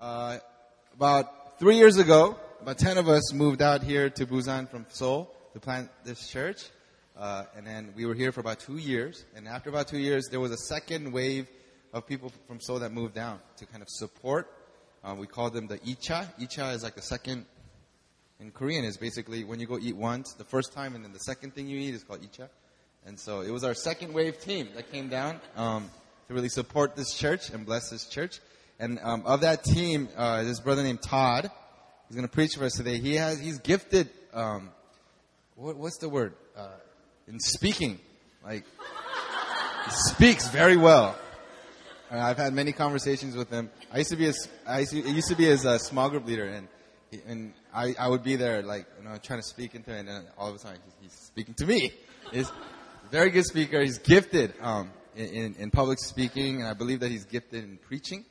Uh, about three years ago, about 10 of us moved out here to Busan from Seoul to plant this church. Uh, and then we were here for about two years. And after about two years, there was a second wave of people from Seoul that moved down to kind of support. Uh, we call them the Icha. Icha is like the second, in Korean, is basically when you go eat once, the first time, and then the second thing you eat is called Icha. And so it was our second wave team that came down um, to really support this church and bless this church. And um, of that team, uh, this brother named Todd, he's going to preach for us today. He has he's gifted. Um, what, what's the word? Uh, in speaking, like he speaks very well. I've had many conversations with him. I used to be his, I used to, be his uh, small group leader, and and I, I would be there, like you know, trying to speak into him, and then all of a sudden he's, he's speaking to me. He's a very good speaker. He's gifted um, in, in, in public speaking, and I believe that he's gifted in preaching.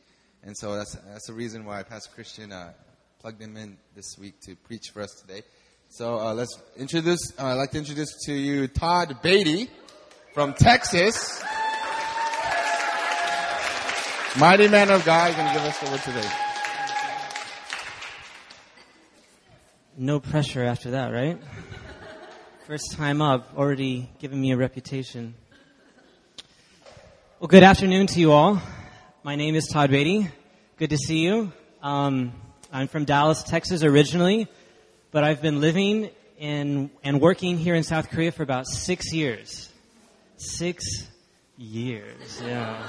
And so that's, that's the reason why Pastor Christian uh, plugged him in this week to preach for us today. So uh, let's introduce, uh, I'd like to introduce to you Todd Baty from Texas. Mighty man of God, going to give us the word today. No pressure after that, right? First time up, already giving me a reputation. Well, good afternoon to you all. My name is Todd Baty. Good to see you. Um, I'm from Dallas, Texas originally, but I've been living in and working here in South Korea for about six years. Six years, yeah.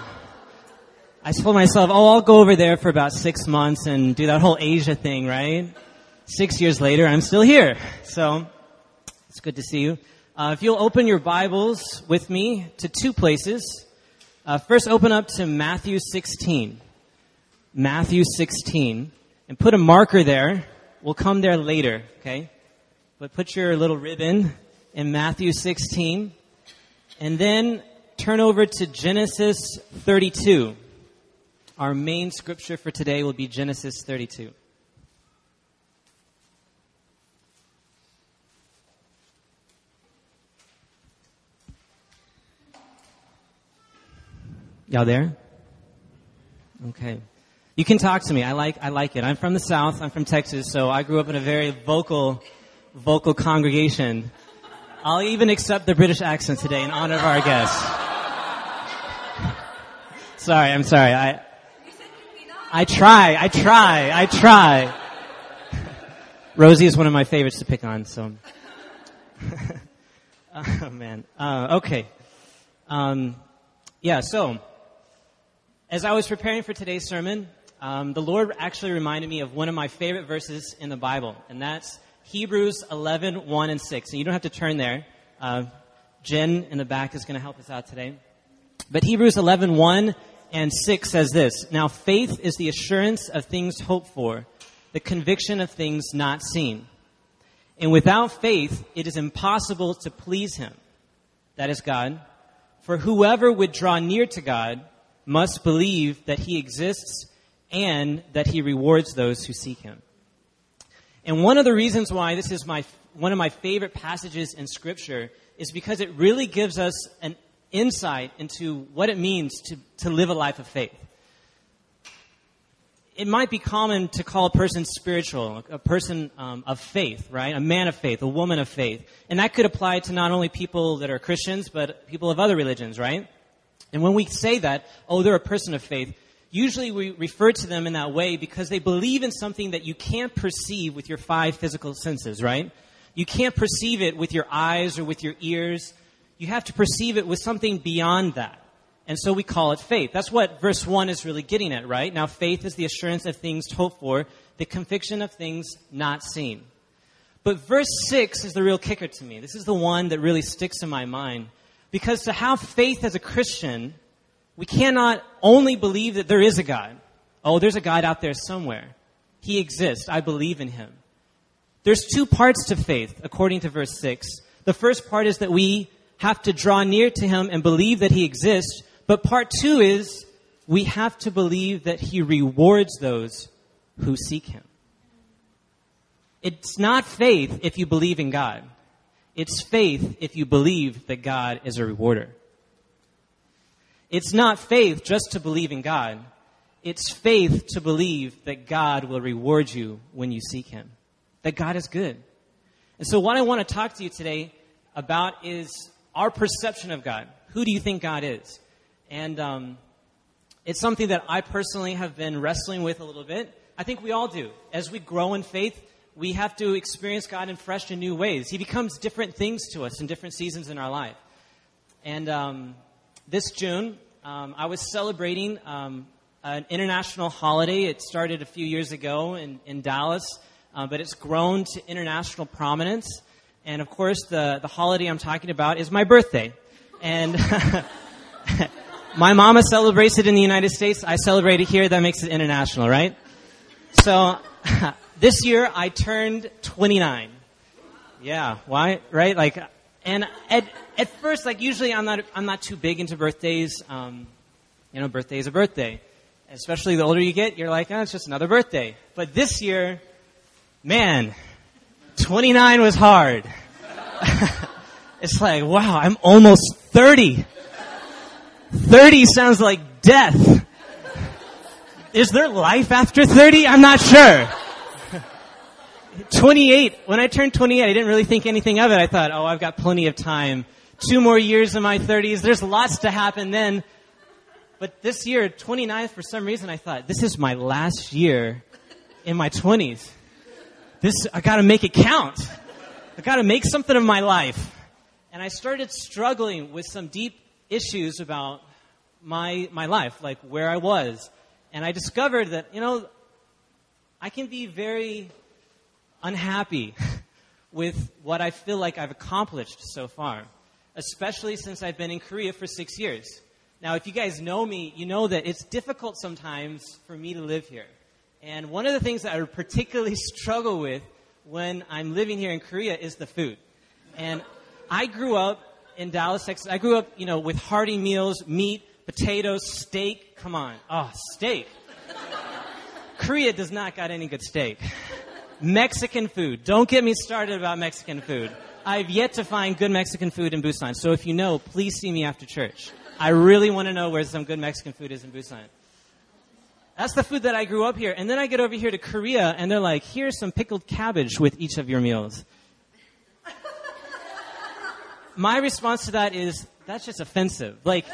I told myself, oh, I'll go over there for about six months and do that whole Asia thing, right? Six years later, I'm still here. So, it's good to see you. Uh, if you'll open your Bibles with me to two places. Uh, first, open up to Matthew 16. Matthew 16. And put a marker there. We'll come there later, okay? But put your little ribbon in Matthew 16. And then turn over to Genesis 32. Our main scripture for today will be Genesis 32. Y'all there? Okay. You can talk to me. I like, I like it. I'm from the South. I'm from Texas, so I grew up in a very vocal, vocal congregation. I'll even accept the British accent today in honor of our guest. sorry, I'm sorry. I, I try, I try, I try. Rosie is one of my favorites to pick on, so. oh man. Uh, okay. Um, yeah, so, as I was preparing for today's sermon, um, the Lord actually reminded me of one of my favorite verses in the Bible, and that's Hebrews 11, 1 and 6. And you don't have to turn there. Uh, Jen in the back is going to help us out today. But Hebrews 11, 1 and 6 says this Now faith is the assurance of things hoped for, the conviction of things not seen. And without faith, it is impossible to please Him. That is God. For whoever would draw near to God must believe that he exists and that he rewards those who seek him. And one of the reasons why this is my, one of my favorite passages in scripture is because it really gives us an insight into what it means to, to live a life of faith. It might be common to call a person spiritual, a person um, of faith, right? A man of faith, a woman of faith. And that could apply to not only people that are Christians, but people of other religions, right? And when we say that, oh, they're a person of faith, usually we refer to them in that way because they believe in something that you can't perceive with your five physical senses, right? You can't perceive it with your eyes or with your ears. You have to perceive it with something beyond that. And so we call it faith. That's what verse 1 is really getting at, right? Now, faith is the assurance of things hoped for, the conviction of things not seen. But verse 6 is the real kicker to me. This is the one that really sticks in my mind. Because to have faith as a Christian, we cannot only believe that there is a God. Oh, there's a God out there somewhere. He exists. I believe in him. There's two parts to faith, according to verse 6. The first part is that we have to draw near to him and believe that he exists. But part two is we have to believe that he rewards those who seek him. It's not faith if you believe in God. It's faith if you believe that God is a rewarder. It's not faith just to believe in God. it's faith to believe that God will reward you when you seek Him, that God is good. And so, what I want to talk to you today about is our perception of God. Who do you think God is? And um, it's something that I personally have been wrestling with a little bit. I think we all do. As we grow in faith, we have to experience God in fresh and new ways. He becomes different things to us in different seasons in our life. And um, this June, um, I was celebrating um, an international holiday. It started a few years ago in, in Dallas, uh, but it's grown to international prominence. And of course, the, the holiday I'm talking about is my birthday. And my mama celebrates it in the United States. I celebrate it here. That makes it international, right? So this year I turned 29. Yeah, why? Right? Like, and at at first, like usually I'm not I'm not too big into birthdays. Um, you know, birthday is a birthday. Especially the older you get, you're like, oh, it's just another birthday. But this year, man, 29 was hard. it's like, wow, I'm almost 30. 30 sounds like death. Is there life after 30? I'm not sure. 28, when I turned 28, I didn't really think anything of it. I thought, oh, I've got plenty of time. Two more years in my 30s. There's lots to happen then. But this year, 29, for some reason, I thought, this is my last year in my 20s. This, I gotta make it count. I gotta make something of my life. And I started struggling with some deep issues about my, my life, like where I was, and I discovered that, you know, I can be very unhappy with what I feel like I've accomplished so far, especially since I've been in Korea for six years. Now, if you guys know me, you know that it's difficult sometimes for me to live here. And one of the things that I particularly struggle with when I'm living here in Korea is the food. And I grew up in Dallas, Texas. I grew up, you know, with hearty meals, meat, potatoes, steak. Come on. Oh, steak. Korea does not got any good steak. Mexican food. Don't get me started about Mexican food. I've yet to find good Mexican food in Busan. So if you know, please see me after church. I really want to know where some good Mexican food is in Busan. That's the food that I grew up here. And then I get over here to Korea and they're like, here's some pickled cabbage with each of your meals. My response to that is, that's just offensive. Like,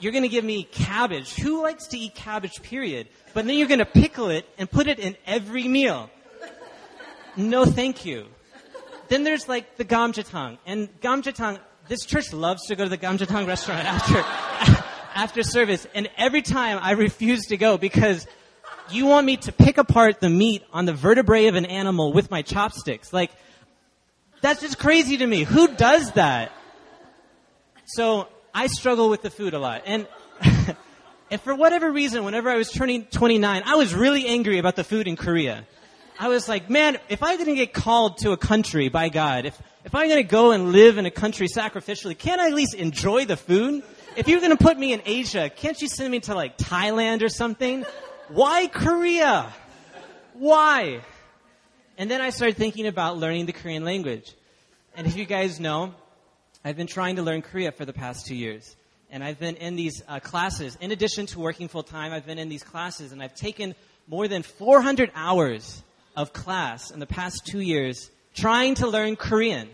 you're going to give me cabbage. Who likes to eat cabbage, period? But then you're going to pickle it and put it in every meal. No, thank you. Then there's like the gamjatang. And gamjatang, this church loves to go to the gamjatang restaurant after, after service. And every time I refuse to go because you want me to pick apart the meat on the vertebrae of an animal with my chopsticks. Like, that's just crazy to me. Who does that? So I struggle with the food a lot. And, and for whatever reason, whenever I was turning 29, I was really angry about the food in Korea. I was like, man, if I didn't get called to a country by God, if, if I'm to go and live in a country sacrificially, can't I at least enjoy the food? If you're to put me in Asia, can't you send me to like Thailand or something? Why Korea? Why? And then I started thinking about learning the Korean language. And if you guys know, I've been trying to learn Korea for the past two years. And I've been in these uh, classes. In addition to working full time, I've been in these classes and I've taken more than 400 hours of class in the past two years trying to learn Korean.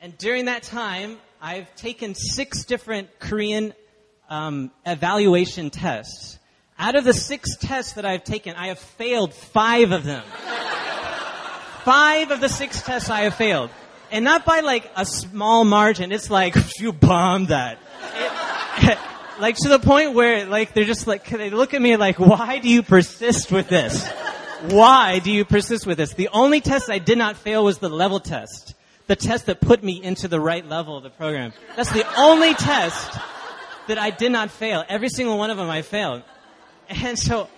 And during that time, I've taken six different Korean um, evaluation tests. Out of the six tests that I've taken, I have failed five of them. five of the six tests I have failed and not by like a small margin. It's like you bombed that. It, like to the point where like they're just like they look at me like, why do you persist with this? Why do you persist with this? The only test I did not fail was the level test. The test that put me into the right level of the program. That's the only test that I did not fail. Every single one of them I failed. And so,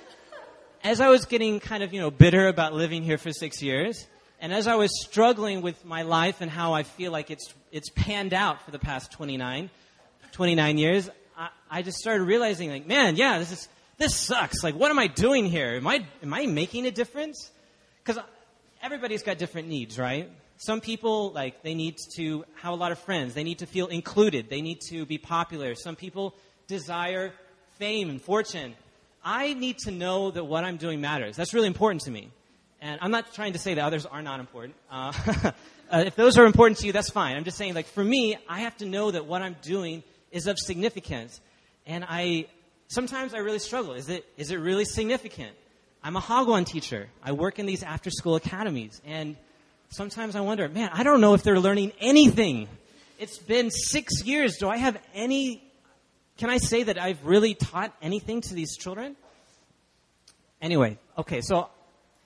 as I was getting kind of, you know, bitter about living here for six years, and as I was struggling with my life and how I feel like it's, it's panned out for the past 29, 29 years, I, I just started realizing like, man, yeah, this is, this sucks. Like, what am I doing here? Am I, am I making a difference? Because everybody's got different needs, right? Some people, like, they need to have a lot of friends. They need to feel included. They need to be popular. Some people desire fame and fortune. I need to know that what I'm doing matters. That's really important to me. And I'm not trying to say that others are not important. Uh, uh, if those are important to you, that's fine. I'm just saying, like, for me, I have to know that what I'm doing is of significance. And I, sometimes I really struggle. Is it, is it really significant? I'm a Hagwon teacher. I work in these after school academies. And sometimes I wonder, man, I don't know if they're learning anything. It's been six years. Do I have any, can I say that I've really taught anything to these children? Anyway, okay, so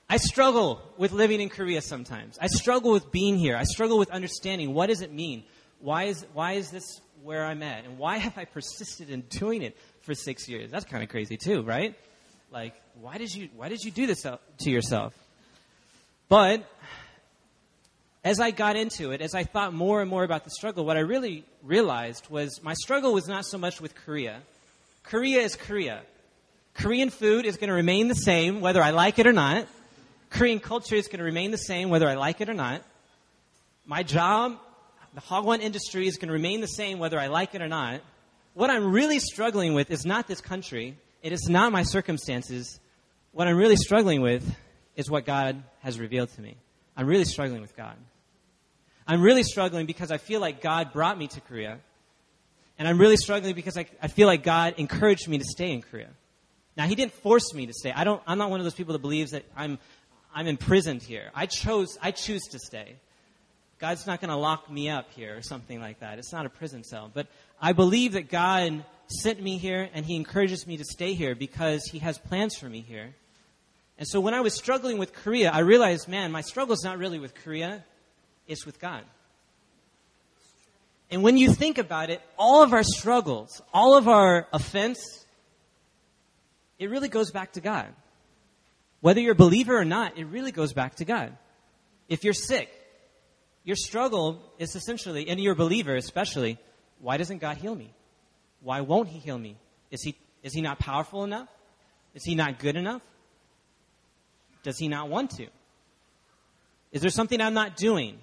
I struggle with living in Korea sometimes. I struggle with being here. I struggle with understanding what does it mean? Why is, why is this where I'm at? And why have I persisted in doing it for six years? That's kind of crazy too, right? Like, why did you, why did you do this to yourself? But as I got into it, as I thought more and more about the struggle, what I really realized was my struggle was not so much with Korea. Korea is Korea. Korean food is going to remain the same whether I like it or not. Korean culture is going to remain the same whether I like it or not. My job, the Hagwon industry is going to remain the same whether I like it or not. What I'm really struggling with is not this country. It is not my circumstances. What I'm really struggling with is what God has revealed to me. I'm really struggling with God. I'm really struggling because I feel like God brought me to Korea. And I'm really struggling because I, I feel like God encouraged me to stay in Korea. Now, He didn't force me to stay. I don't, I'm not one of those people that believes that I'm I'm imprisoned here. I chose, I choose to stay. God's not going to lock me up here or something like that. It's not a prison cell. But I believe that God sent me here and He encourages me to stay here because He has plans for me here. And so when I was struggling with Korea, I realized, man, my struggle is not really with Korea, it's with God. And when you think about it, all of our struggles, all of our offense, it really goes back to God. Whether you're a believer or not, it really goes back to God. If you're sick, your struggle is essentially, and you're a believer especially, why doesn't God heal me? Why won't He heal me? Is He, is he not powerful enough? Is He not good enough? Does He not want to? Is there something I'm not doing?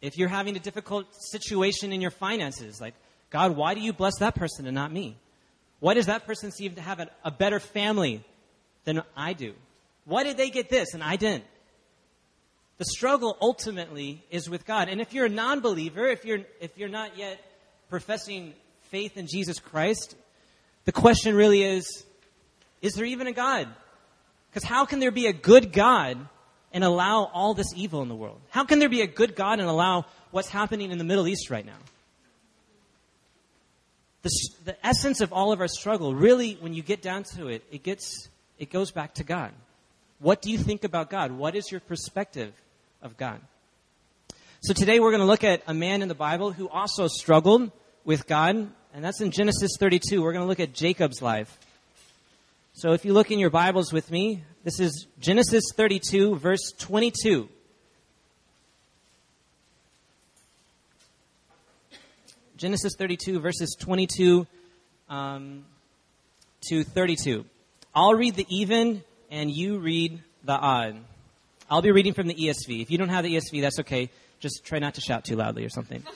If you're having a difficult situation in your finances, like, God, why do you bless that person and not me? Why does that person seem to have a, a better family than I do? Why did they get this and I didn't? The struggle ultimately is with God. And if you're a non believer, if you're, if you're not yet professing faith in Jesus Christ, the question really is is there even a God? Because how can there be a good God and allow all this evil in the world? How can there be a good God and allow what's happening in the Middle East right now? The, the essence of all of our struggle, really, when you get down to it, it gets it goes back to God. What do you think about God? What is your perspective of God? So today we're going to look at a man in the Bible who also struggled with God, and that's in Genesis 32. We're going to look at Jacob's life. So if you look in your Bibles with me, this is Genesis 32, verse 22. Genesis 32, verses 22 um, to 32. I'll read the even and you read the odd. I'll be reading from the ESV. If you don't have the ESV, that's okay. Just try not to shout too loudly or something.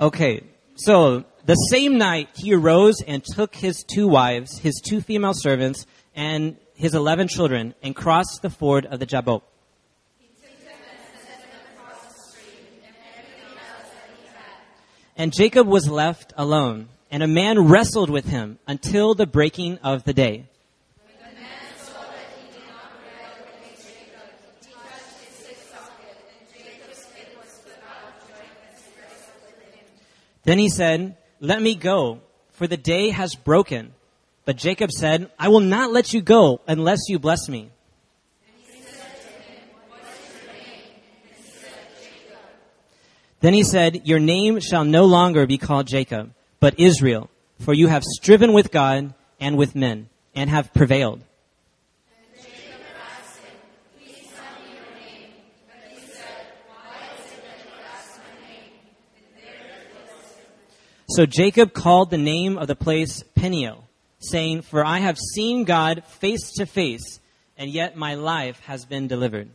Okay, so the same night he arose and took his two wives, his two female servants, and his eleven children, and crossed the ford of the Jabbok. And Jacob was left alone and a man wrestled with him until the breaking of the day. Then he said, Let me go, for the day has broken. But Jacob said, I will not let you go unless you bless me. Then he said, Your name shall no longer be called Jacob but Israel, for you have striven with God and with men, and have prevailed. So Jacob called the name of the place Peniel, saying, For I have seen God face to face, and yet my life has been delivered.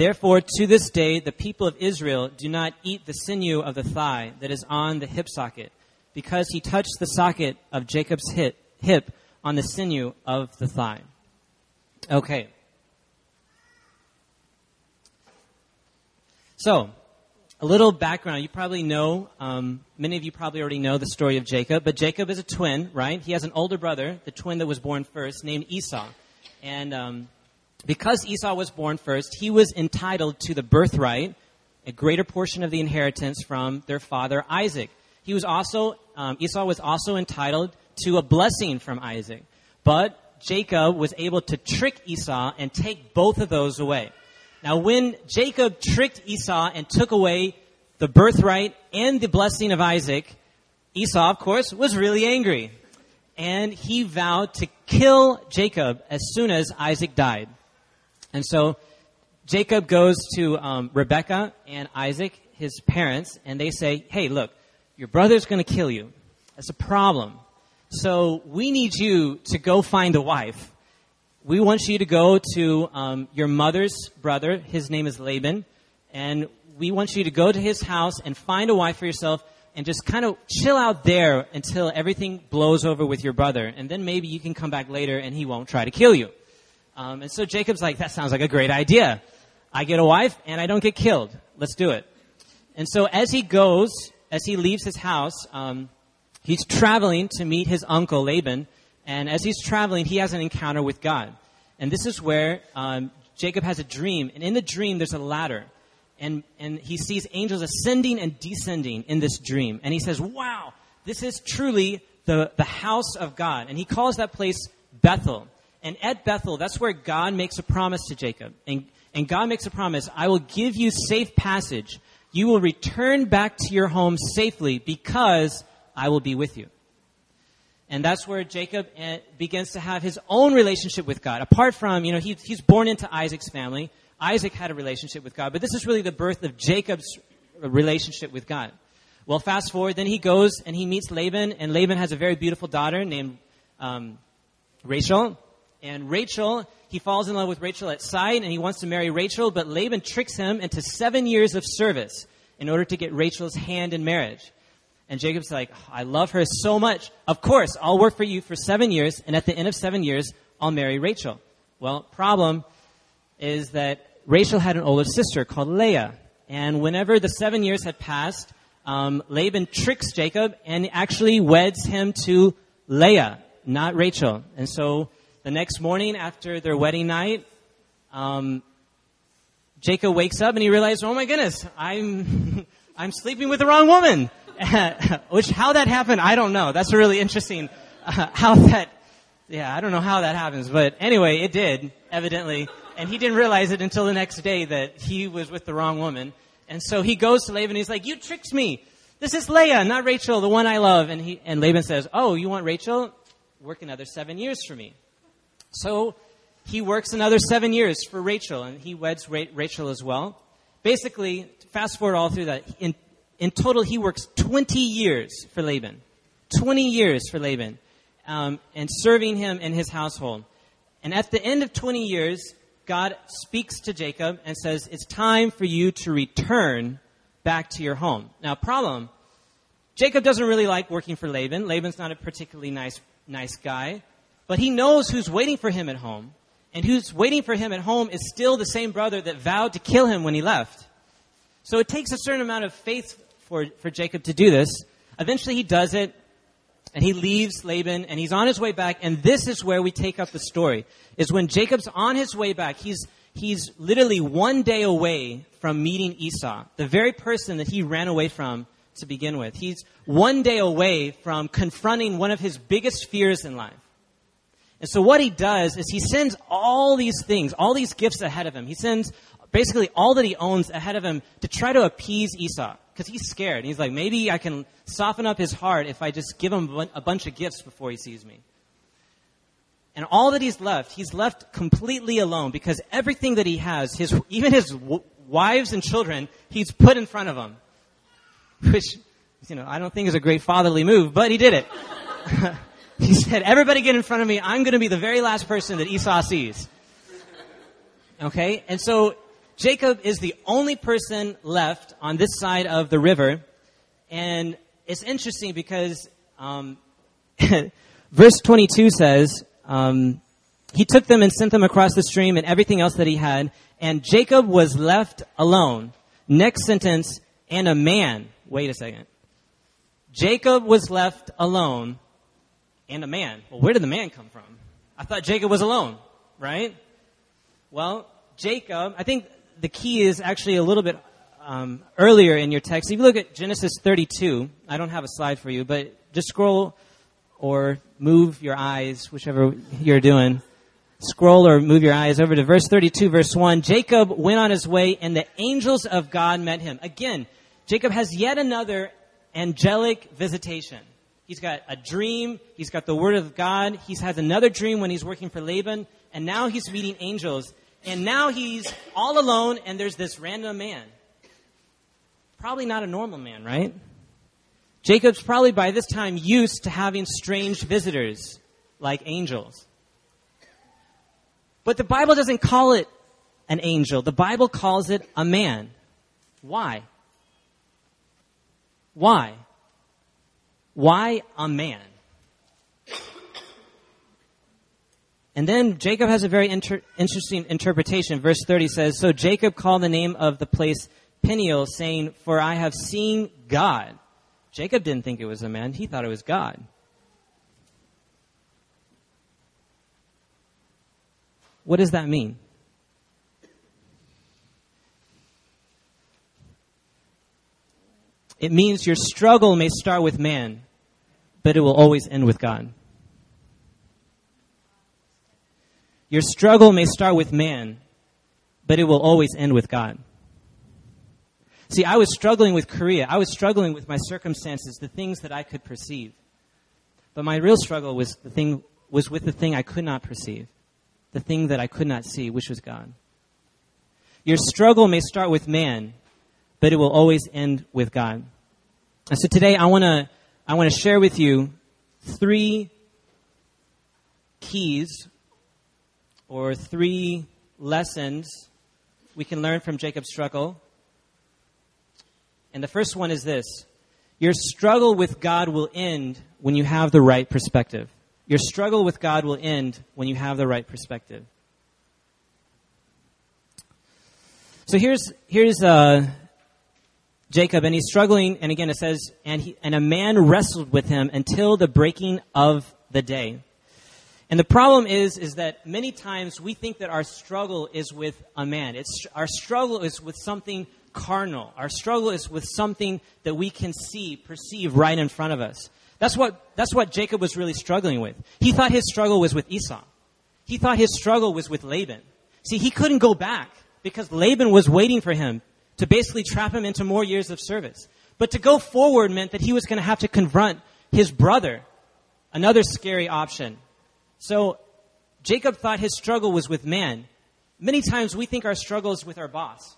Therefore, to this day, the people of Israel do not eat the sinew of the thigh that is on the hip socket, because he touched the socket of Jacob's hip, hip on the sinew of the thigh. Okay. So, a little background. You probably know, um, many of you probably already know the story of Jacob, but Jacob is a twin, right? He has an older brother, the twin that was born first, named Esau. And um, because Esau was born first, he was entitled to the birthright, a greater portion of the inheritance from their father Isaac. He was also, um, Esau was also entitled to a blessing from Isaac. But Jacob was able to trick Esau and take both of those away. Now, when Jacob tricked Esau and took away the birthright and the blessing of Isaac, Esau, of course, was really angry. And he vowed to kill Jacob as soon as Isaac died. And so Jacob goes to um, Rebecca and Isaac, his parents, and they say, hey, look, your brother's going to kill you. That's a problem. So we need you to go find a wife we want you to go to um, your mother's brother. His name is Laban. And we want you to go to his house and find a wife for yourself and just kind of chill out there until everything blows over with your brother. And then maybe you can come back later and he won't try to kill you. Um, and so Jacob's like, that sounds like a great idea. I get a wife and I don't get killed. Let's do it. And so as he goes, as he leaves his house, um, he's traveling to meet his uncle Laban and as he's traveling, he has an encounter with God. And this is where um, Jacob has a dream. And in the dream, there's a ladder. And, and he sees angels ascending and descending in this dream. And he says, Wow, this is truly the, the house of God. And he calls that place Bethel. And at Bethel, that's where God makes a promise to Jacob. And, and God makes a promise I will give you safe passage. You will return back to your home safely because I will be with you. And that's where Jacob eh, begins to have his own relationship with God. Apart from, you know, he, he's born into Isaac's family. Isaac had a relationship with God, but this is really the birth of Jacob's relationship with God. Well, fast forward, then he goes and he meets Laban, and Laban has a very beautiful daughter named um, Rachel. And Rachel, he falls in love with Rachel at sight, and he wants to marry Rachel, but Laban tricks him into seven years of service in order to get Rachel's hand in marriage. And Jacob's like, I love her so much. Of course, I'll work for you for seven years, and at the end of seven years, I'll marry Rachel. Well, problem is that Rachel had an older sister called Leah. And whenever the seven years had passed, um, Laban tricks Jacob and actually weds him to Leah, not Rachel. And so the next morning after their wedding night, um, Jacob wakes up and he realizes, oh my goodness, I'm, I'm sleeping with the wrong woman. which how that happened, I don't know. That's really interesting. Uh, how that, yeah, I don't know how that happens, but anyway, it did evidently, and he didn't realize it until the next day that he was with the wrong woman. And so he goes to Laban. and He's like, "You tricked me. This is Leah, not Rachel, the one I love." And he and Laban says, "Oh, you want Rachel? Work another seven years for me." So he works another seven years for Rachel, and he weds Rachel as well. Basically, fast forward all through that. In in total, he works 20 years for Laban. 20 years for Laban. Um, and serving him in his household. And at the end of 20 years, God speaks to Jacob and says, It's time for you to return back to your home. Now, problem Jacob doesn't really like working for Laban. Laban's not a particularly nice, nice guy. But he knows who's waiting for him at home. And who's waiting for him at home is still the same brother that vowed to kill him when he left. So it takes a certain amount of faith for, for Jacob to do this. Eventually he does it, and he leaves Laban, and he's on his way back, and this is where we take up the story. Is when Jacob's on his way back, he's, he's literally one day away from meeting Esau, the very person that he ran away from to begin with. He's one day away from confronting one of his biggest fears in life. And so what he does is he sends all these things, all these gifts ahead of him. He sends basically all that he owns ahead of him to try to appease Esau because he's scared. And He's like, maybe I can soften up his heart if I just give him a bunch of gifts before he sees me. And all that he's left, he's left completely alone because everything that he has, his, even his w- wives and children, he's put in front of him. Which, you know, I don't think is a great fatherly move, but he did it. he said, everybody get in front of me. I'm going to be the very last person that Esau sees. Okay? And so Jacob is the only person left on this side of the river. And it's interesting because um, verse 22 says, um, He took them and sent them across the stream and everything else that he had. And Jacob was left alone. Next sentence, and a man. Wait a second. Jacob was left alone and a man. Well, where did the man come from? I thought Jacob was alone, right? Well, Jacob, I think the key is actually a little bit um, earlier in your text. If you look at Genesis 32, I don't have a slide for you, but just scroll or move your eyes, whichever you're doing. Scroll or move your eyes over to verse 32, verse 1. Jacob went on his way, and the angels of God met him. Again, Jacob has yet another angelic visitation. He's got a dream. He's got the word of God. He has another dream when he's working for Laban. And now he's meeting angels. And now he's all alone and there's this random man. Probably not a normal man, right? Jacob's probably by this time used to having strange visitors like angels. But the Bible doesn't call it an angel. The Bible calls it a man. Why? Why? Why a man? And then Jacob has a very inter- interesting interpretation. Verse 30 says, So Jacob called the name of the place Peniel, saying, For I have seen God. Jacob didn't think it was a man, he thought it was God. What does that mean? It means your struggle may start with man, but it will always end with God. Your struggle may start with man, but it will always end with God. See, I was struggling with Korea. I was struggling with my circumstances, the things that I could perceive. But my real struggle was the thing was with the thing I could not perceive, the thing that I could not see, which was God. Your struggle may start with man, but it will always end with God. And so today I want to I want to share with you three keys or three lessons we can learn from Jacob's struggle. And the first one is this. Your struggle with God will end when you have the right perspective. Your struggle with God will end when you have the right perspective. So here's here's uh, Jacob, and he's struggling, and again it says, and, he, and a man wrestled with him until the breaking of the day. And the problem is, is that many times we think that our struggle is with a man. It's, our struggle is with something carnal. Our struggle is with something that we can see, perceive right in front of us. That's what, that's what Jacob was really struggling with. He thought his struggle was with Esau. He thought his struggle was with Laban. See, he couldn't go back because Laban was waiting for him to basically trap him into more years of service. But to go forward meant that he was going to have to confront his brother, another scary option. So Jacob thought his struggle was with man. Many times we think our struggle is with our boss.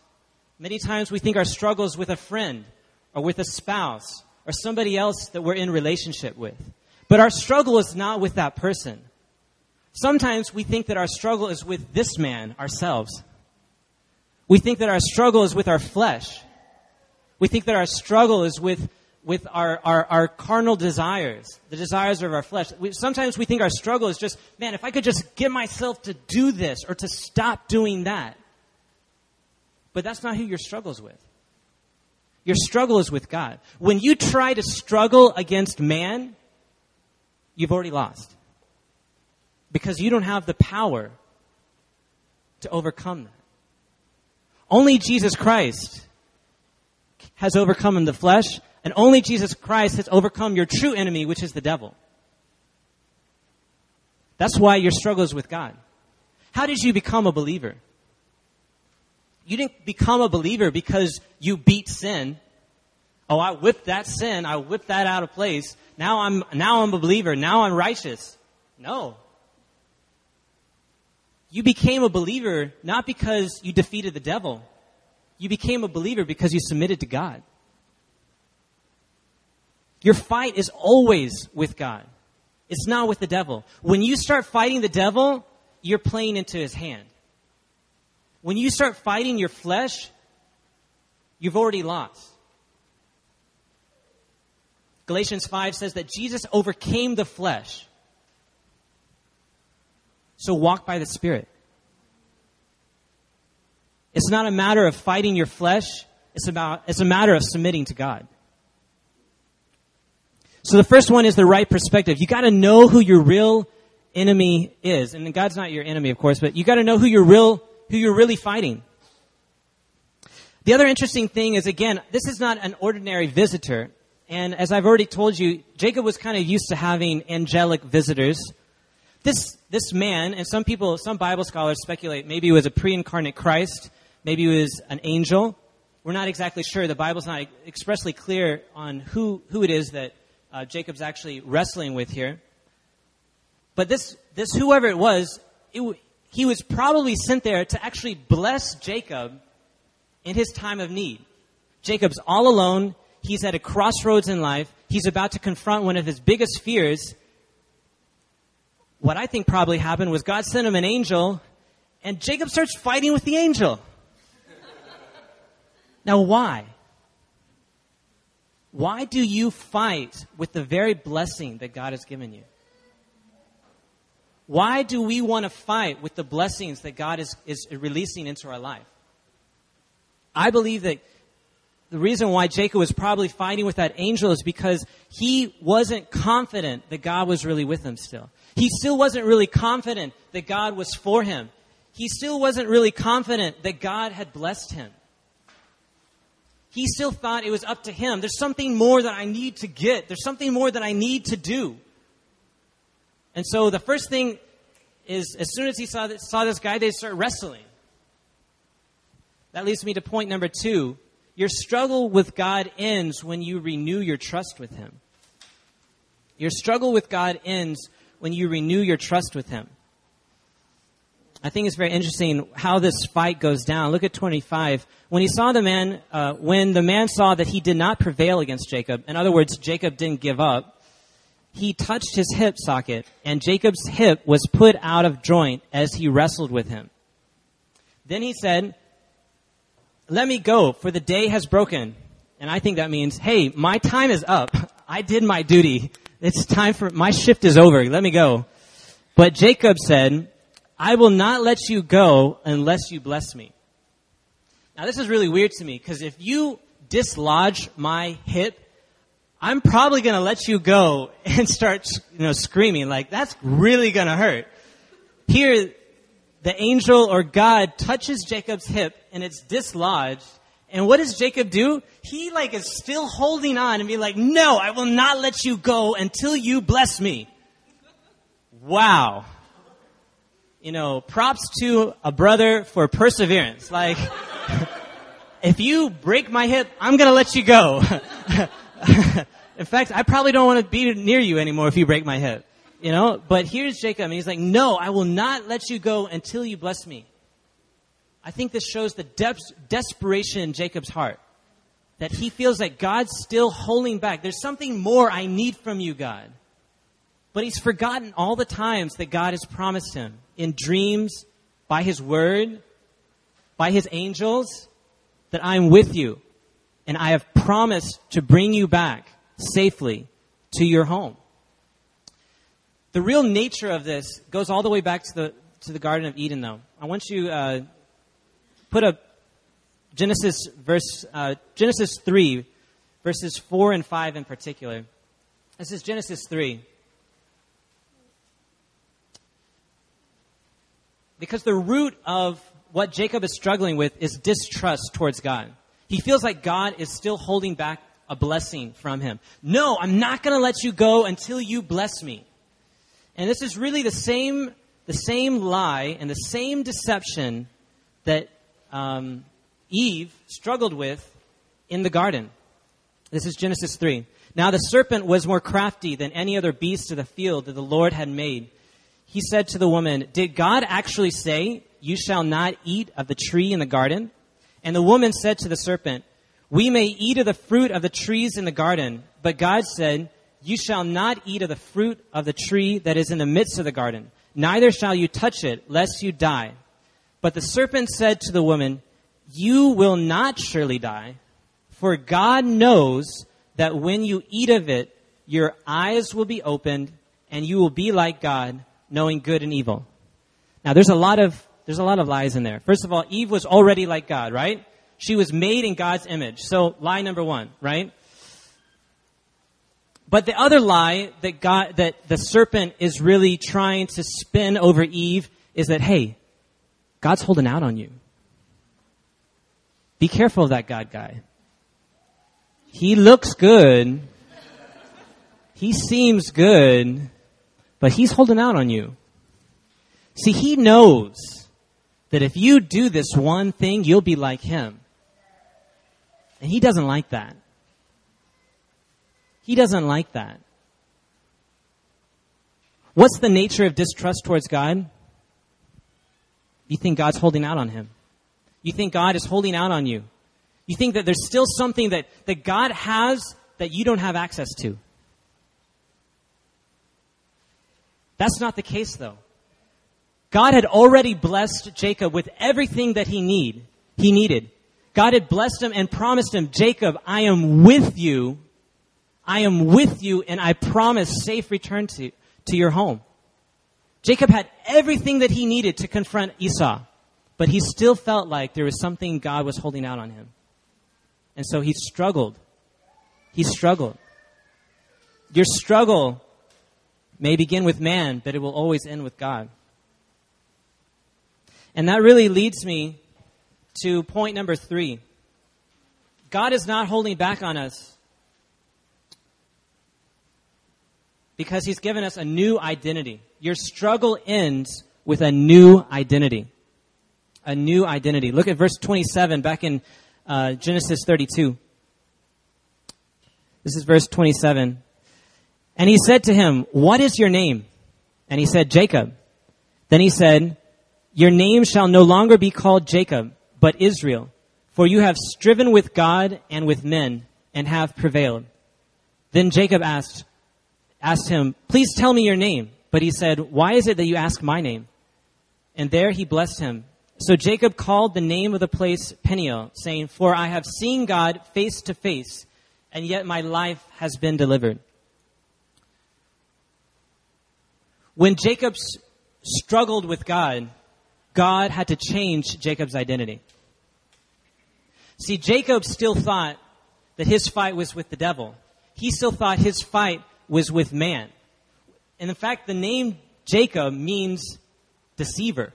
Many times we think our struggle is with a friend or with a spouse or somebody else that we're in relationship with. But our struggle is not with that person. Sometimes we think that our struggle is with this man, ourselves. We think that our struggle is with our flesh. We think that our struggle is with, with our, our, our carnal desires, the desires of our flesh. We, sometimes we think our struggle is just, man, if I could just get myself to do this or to stop doing that. But that's not who your struggle is with. Your struggle is with God. When you try to struggle against man, you've already lost. Because you don't have the power to overcome that. Only Jesus Christ has overcome in the flesh, and only Jesus Christ has overcome your true enemy, which is the devil. That's why your struggle is with God. How did you become a believer? You didn't become a believer because you beat sin. Oh, I whipped that sin. I whipped that out of place. Now I'm, now I'm a believer. Now I'm righteous. No. You became a believer not because you defeated the devil. You became a believer because you submitted to God. Your fight is always with God. It's not with the devil. When you start fighting the devil, you're playing into his hand. When you start fighting your flesh, you've already lost. Galatians 5 says that Jesus overcame the flesh. So walk by the Spirit. It's not a matter of fighting your flesh, it's, about, it's a matter of submitting to God. So the first one is the right perspective. You gotta know who your real enemy is. And God's not your enemy, of course, but you gotta know who you're real, who you're really fighting. The other interesting thing is, again, this is not an ordinary visitor. And as I've already told you, Jacob was kind of used to having angelic visitors. This, this man, and some people, some Bible scholars speculate maybe he was a pre-incarnate Christ, maybe he was an angel. We're not exactly sure. The Bible's not expressly clear on who, who it is that uh, Jacob's actually wrestling with here. But this, this whoever it was, it, he was probably sent there to actually bless Jacob in his time of need. Jacob's all alone. He's at a crossroads in life. He's about to confront one of his biggest fears. What I think probably happened was God sent him an angel, and Jacob starts fighting with the angel. now, why? Why do you fight with the very blessing that God has given you? Why do we want to fight with the blessings that God is, is releasing into our life? I believe that the reason why Jacob was probably fighting with that angel is because he wasn't confident that God was really with him still. He still wasn't really confident that God was for him. He still wasn't really confident that God had blessed him. He still thought it was up to him. There's something more that I need to get. There's something more that I need to do. And so the first thing is, as soon as he saw this, saw this guy, they start wrestling. That leads me to point number two. Your struggle with God ends when you renew your trust with Him. Your struggle with God ends when you renew your trust with Him. I think it's very interesting how this fight goes down. Look at 25. When he saw the man, uh, when the man saw that he did not prevail against Jacob, in other words, Jacob didn't give up, he touched his hip socket, and Jacob's hip was put out of joint as he wrestled with him. Then he said, Let me go, for the day has broken. And I think that means, hey, my time is up. I did my duty. It's time for, my shift is over. Let me go. But Jacob said, I will not let you go unless you bless me. Now this is really weird to me because if you dislodge my hip, I'm probably going to let you go and start, you know, screaming like that's really going to hurt. Here, the angel or God touches Jacob's hip and it's dislodged. And what does Jacob do? He like is still holding on and be like, no, I will not let you go until you bless me. Wow you know, props to a brother for perseverance. Like, if you break my hip, I'm gonna let you go. In fact, I probably don't want to be near you anymore if you break my hip. You know, but here's Jacob, and he's like, no, I will not let you go until you bless me. I think this shows the depth, desperation in Jacob's heart. That he feels like God's still holding back. There's something more I need from you, God. But he's forgotten all the times that God has promised him in dreams, by his word, by his angels, that I am with you and I have promised to bring you back safely to your home. The real nature of this goes all the way back to the, to the Garden of Eden, though. I want you uh, put up Genesis verse uh, Genesis three, verses four and five in particular. This is Genesis three. Because the root of what Jacob is struggling with is distrust towards God. He feels like God is still holding back a blessing from him. No, I'm not going to let you go until you bless me. And this is really the same, the same lie and the same deception that um, Eve struggled with in the garden. This is Genesis 3. Now the serpent was more crafty than any other beast of the field that the Lord had made he said to the woman, Did God actually say, You shall not eat of the tree in the garden? And the woman said to the serpent, We may eat of the fruit of the trees in the garden, but God said, You shall not eat of the fruit of the tree that is in the midst of the garden, neither shall you touch it, lest you die. But the serpent said to the woman, You will not surely die, for God knows that when you eat of it, your eyes will be opened, and you will be like God, knowing good and evil. Now, there's a lot of there's a lot of lies in there. First of all, Eve was already like God, right? She was made in God's image. So, lie number one, right? But the other lie that God, that the serpent is really trying to spin over Eve is that, hey, God's holding out on you. Be careful of that God guy. He looks good. He seems good, but he's holding out on you. See, he knows that if you do this one thing, you'll be like him. And he doesn't like that. He doesn't like that. What's the nature of distrust towards God? You think God's holding out on him. You think God is holding out on you. You think that there's still something that, that God has that you don't have access to. That's not the case, though. God had already blessed Jacob with everything that he need, he needed. God had blessed him and promised him, Jacob, I am with you. I am with you and I promise safe return to, to your home. Jacob had everything that he needed to confront Esau, but he still felt like there was something God was holding out on him. And so he struggled. He struggled. Your struggle may begin with man, but it will always end with God. And that really leads me to point number three. God is not holding back on us because He's given us a new identity. Your struggle ends with a new identity. A new identity. Look at verse 27 back in uh, Genesis 32. This is verse 27. And he said to him, What is your name? And he said, Jacob. Then he said, Your name shall no longer be called Jacob, but Israel, for you have striven with God and with men and have prevailed. Then Jacob asked, asked him, Please tell me your name. But he said, Why is it that you ask my name? And there he blessed him. So Jacob called the name of the place Peniel, saying, For I have seen God face to face, and yet my life has been delivered. When Jacob struggled with God, God had to change Jacob's identity. See, Jacob still thought that his fight was with the devil. He still thought his fight was with man. And in fact, the name Jacob means deceiver.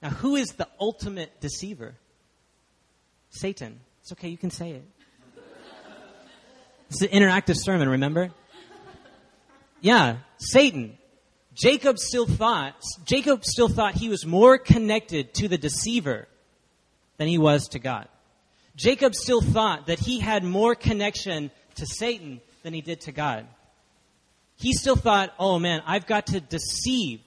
Now, who is the ultimate deceiver? Satan. It's okay, you can say it. It's an interactive sermon, remember? Yeah, Satan. Jacob still thought Jacob still thought he was more connected to the deceiver than he was to God. Jacob still thought that he had more connection to Satan than he did to God. He still thought, "Oh man, I've got to deceive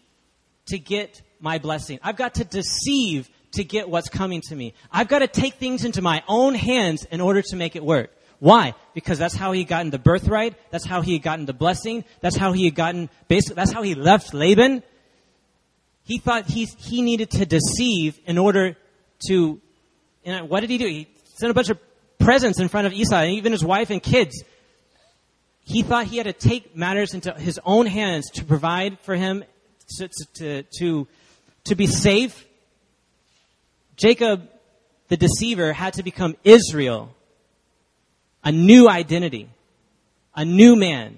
to get my blessing. I've got to deceive to get what's coming to me. I've got to take things into my own hands in order to make it work." Why? Because that's how he gotten the birthright. That's how he had gotten the blessing. That's how he had gotten, basically, that's how he left Laban. He thought he, he needed to deceive in order to, you know, what did he do? He sent a bunch of presents in front of Esau and even his wife and kids. He thought he had to take matters into his own hands to provide for him to, to, to, to be safe. Jacob, the deceiver, had to become Israel a new identity, a new man.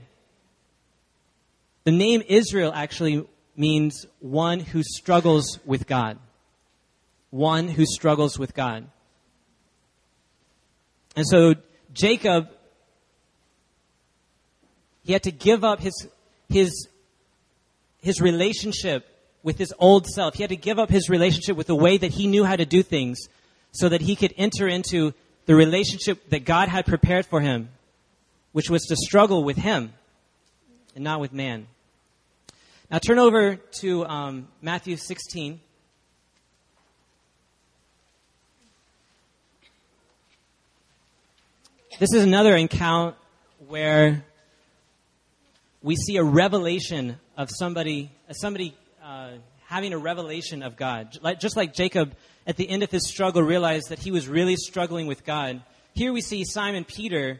The name Israel actually means one who struggles with God. One who struggles with God. And so Jacob, he had to give up his, his, his relationship with his old self. He had to give up his relationship with the way that he knew how to do things so that he could enter into the relationship that God had prepared for him, which was to struggle with him and not with man. Now turn over to um, Matthew 16. This is another encounter where we see a revelation of somebody, somebody uh, having a revelation of God. Just like Jacob at the end of his struggle realized that he was really struggling with God, here we see Simon Peter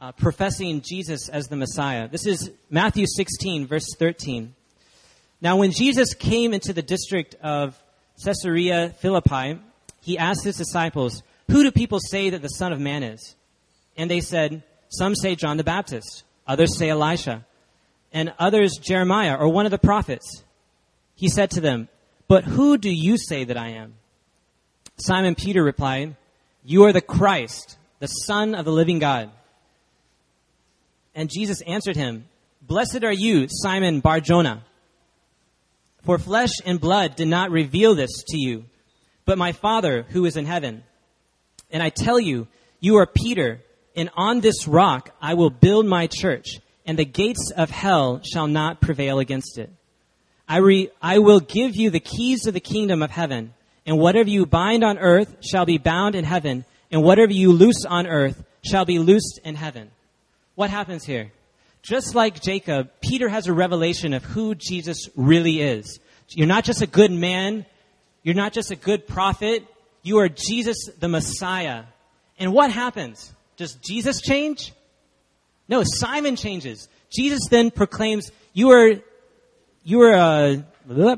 uh, professing Jesus as the Messiah. This is Matthew 16, verse 13. Now, when Jesus came into the district of Caesarea Philippi, he asked his disciples, Who do people say that the Son of Man is? And they said, Some say John the Baptist, others say Elijah, and others Jeremiah or one of the prophets. He said to them, But who do you say that I am? Simon Peter replied, You are the Christ, the Son of the living God. And Jesus answered him, Blessed are you, Simon Barjona. For flesh and blood did not reveal this to you, but my Father who is in heaven. And I tell you, you are Peter, and on this rock I will build my church, and the gates of hell shall not prevail against it. I, re, I will give you the keys of the kingdom of heaven, and whatever you bind on earth shall be bound in heaven, and whatever you loose on earth shall be loosed in heaven. What happens here? Just like Jacob, Peter has a revelation of who Jesus really is. You're not just a good man. You're not just a good prophet. You are Jesus the Messiah. And what happens? Does Jesus change? No, Simon changes. Jesus then proclaims, you are, you are, uh,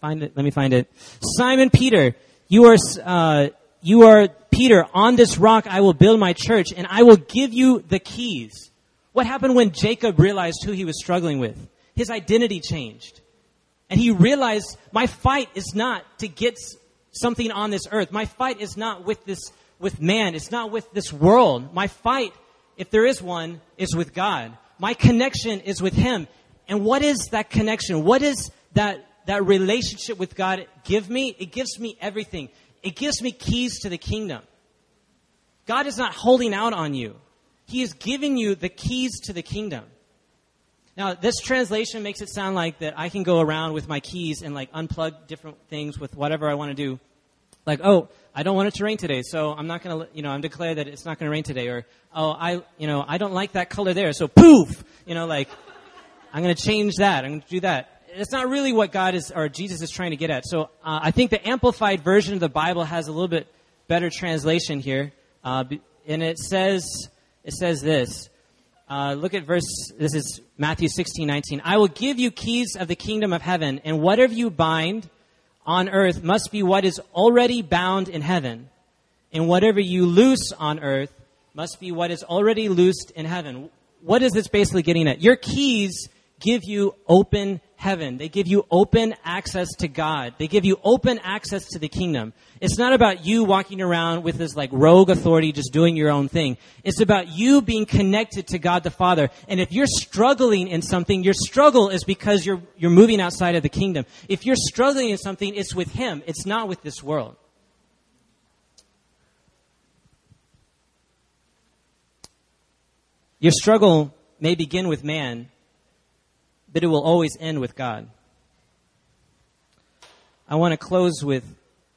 find it, let me find it. Simon Peter, you are, uh, you are Peter, on this rock I will build my church and I will give you the keys. What happened when Jacob realized who he was struggling with? His identity changed. And he realized my fight is not to get something on this earth. My fight is not with this, with man. It's not with this world. My fight, if there is one, is with God. My connection is with him. And what is that connection? What is that, that relationship with God give me? It gives me everything. It gives me keys to the kingdom. God is not holding out on you. He is giving you the keys to the kingdom. Now, this translation makes it sound like that I can go around with my keys and like unplug different things with whatever I want to do. Like, oh, I don't want it to rain today, so I'm not going to, you know, I'm declare that it's not going to rain today. Or, oh, I, you know, I don't like that color there, so poof, you know, like, I'm going to change that. I'm going to do that. It's not really what God is or Jesus is trying to get at. So uh, I think the amplified version of the Bible has a little bit better translation here, uh, and it says it says this. Uh, look at verse, this is Matthew 16, 19. I will give you keys of the kingdom of heaven, and whatever you bind on earth must be what is already bound in heaven, and whatever you loose on earth must be what is already loosed in heaven. What is this basically getting at? Your keys give you open heaven. They give you open access to God. They give you open access to the kingdom. It's not about you walking around with this like rogue authority just doing your own thing. It's about you being connected to God the Father. And if you're struggling in something, your struggle is because you're, you're moving outside of the kingdom. If you're struggling in something, it's with Him. It's not with this world. Your struggle may begin with man, but it will always end with God. I want to close with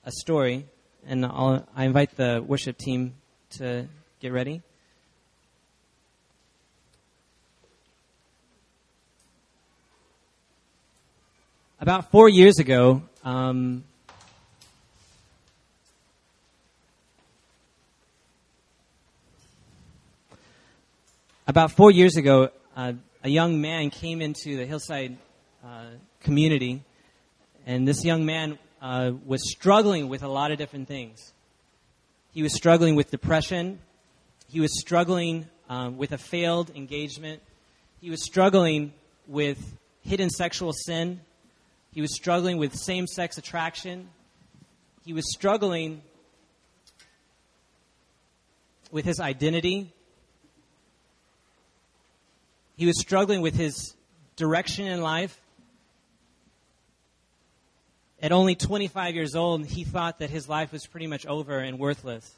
a story, and I'll, I invite the worship team to get ready. About four years ago, um, about four years ago, uh, a young man came into the hillside uh, community, and this young man uh, was struggling with a lot of different things. He was struggling with depression. He was struggling um, with a failed engagement. He was struggling with hidden sexual sin. He was struggling with same sex attraction. He was struggling with his identity. He was struggling with his direction in life. At only 25 years old, he thought that his life was pretty much over and worthless.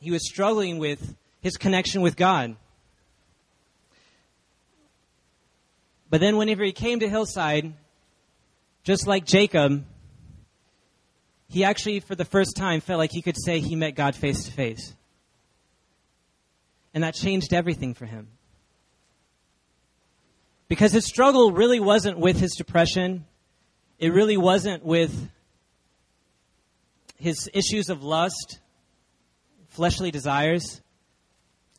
He was struggling with his connection with God. But then, whenever he came to Hillside, just like Jacob, he actually, for the first time, felt like he could say he met God face to face. And that changed everything for him. Because his struggle really wasn't with his depression. It really wasn't with his issues of lust, fleshly desires.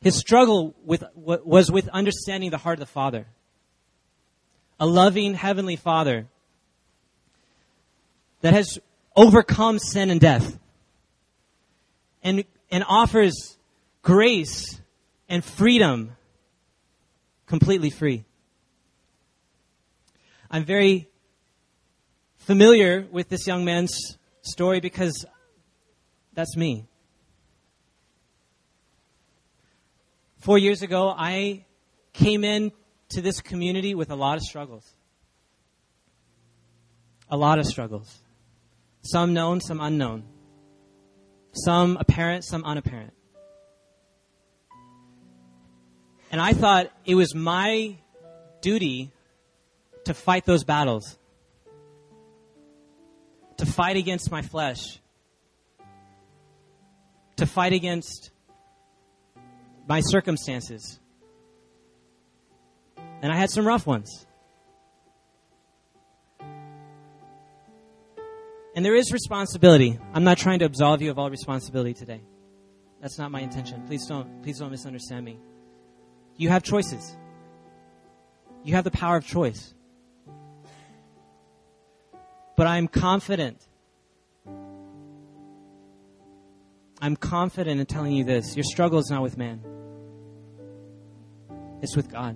His struggle with, was with understanding the heart of the Father. A loving Heavenly Father that has overcome sin and death and, and offers grace and freedom completely free. I'm very familiar with this young man's story because that's me. Four years ago, I came in to this community with a lot of struggles. A lot of struggles. Some known, some unknown. Some apparent, some unapparent. And I thought it was my duty to fight those battles, to fight against my flesh, to fight against my circumstances. And I had some rough ones. And there is responsibility. I'm not trying to absolve you of all responsibility today. That's not my intention. Please don't please don't misunderstand me. You have choices. You have the power of choice. But I'm confident. I'm confident in telling you this. Your struggle is not with man. It's with God.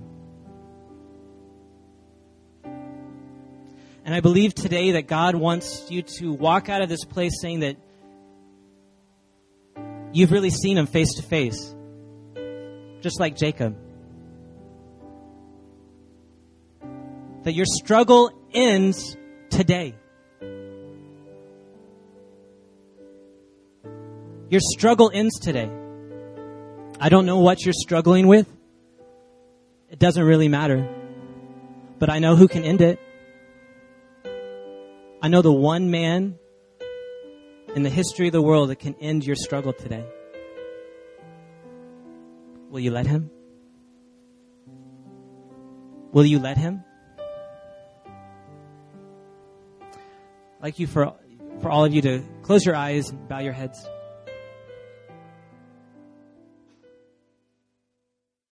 And I believe today that God wants you to walk out of this place saying that you've really seen Him face to face, just like Jacob. That your struggle ends today. Your struggle ends today. I don't know what you're struggling with. It doesn't really matter. But I know who can end it. I know the one man in the history of the world that can end your struggle today. Will you let him? Will you let him? Like you for for all of you to close your eyes and bow your heads.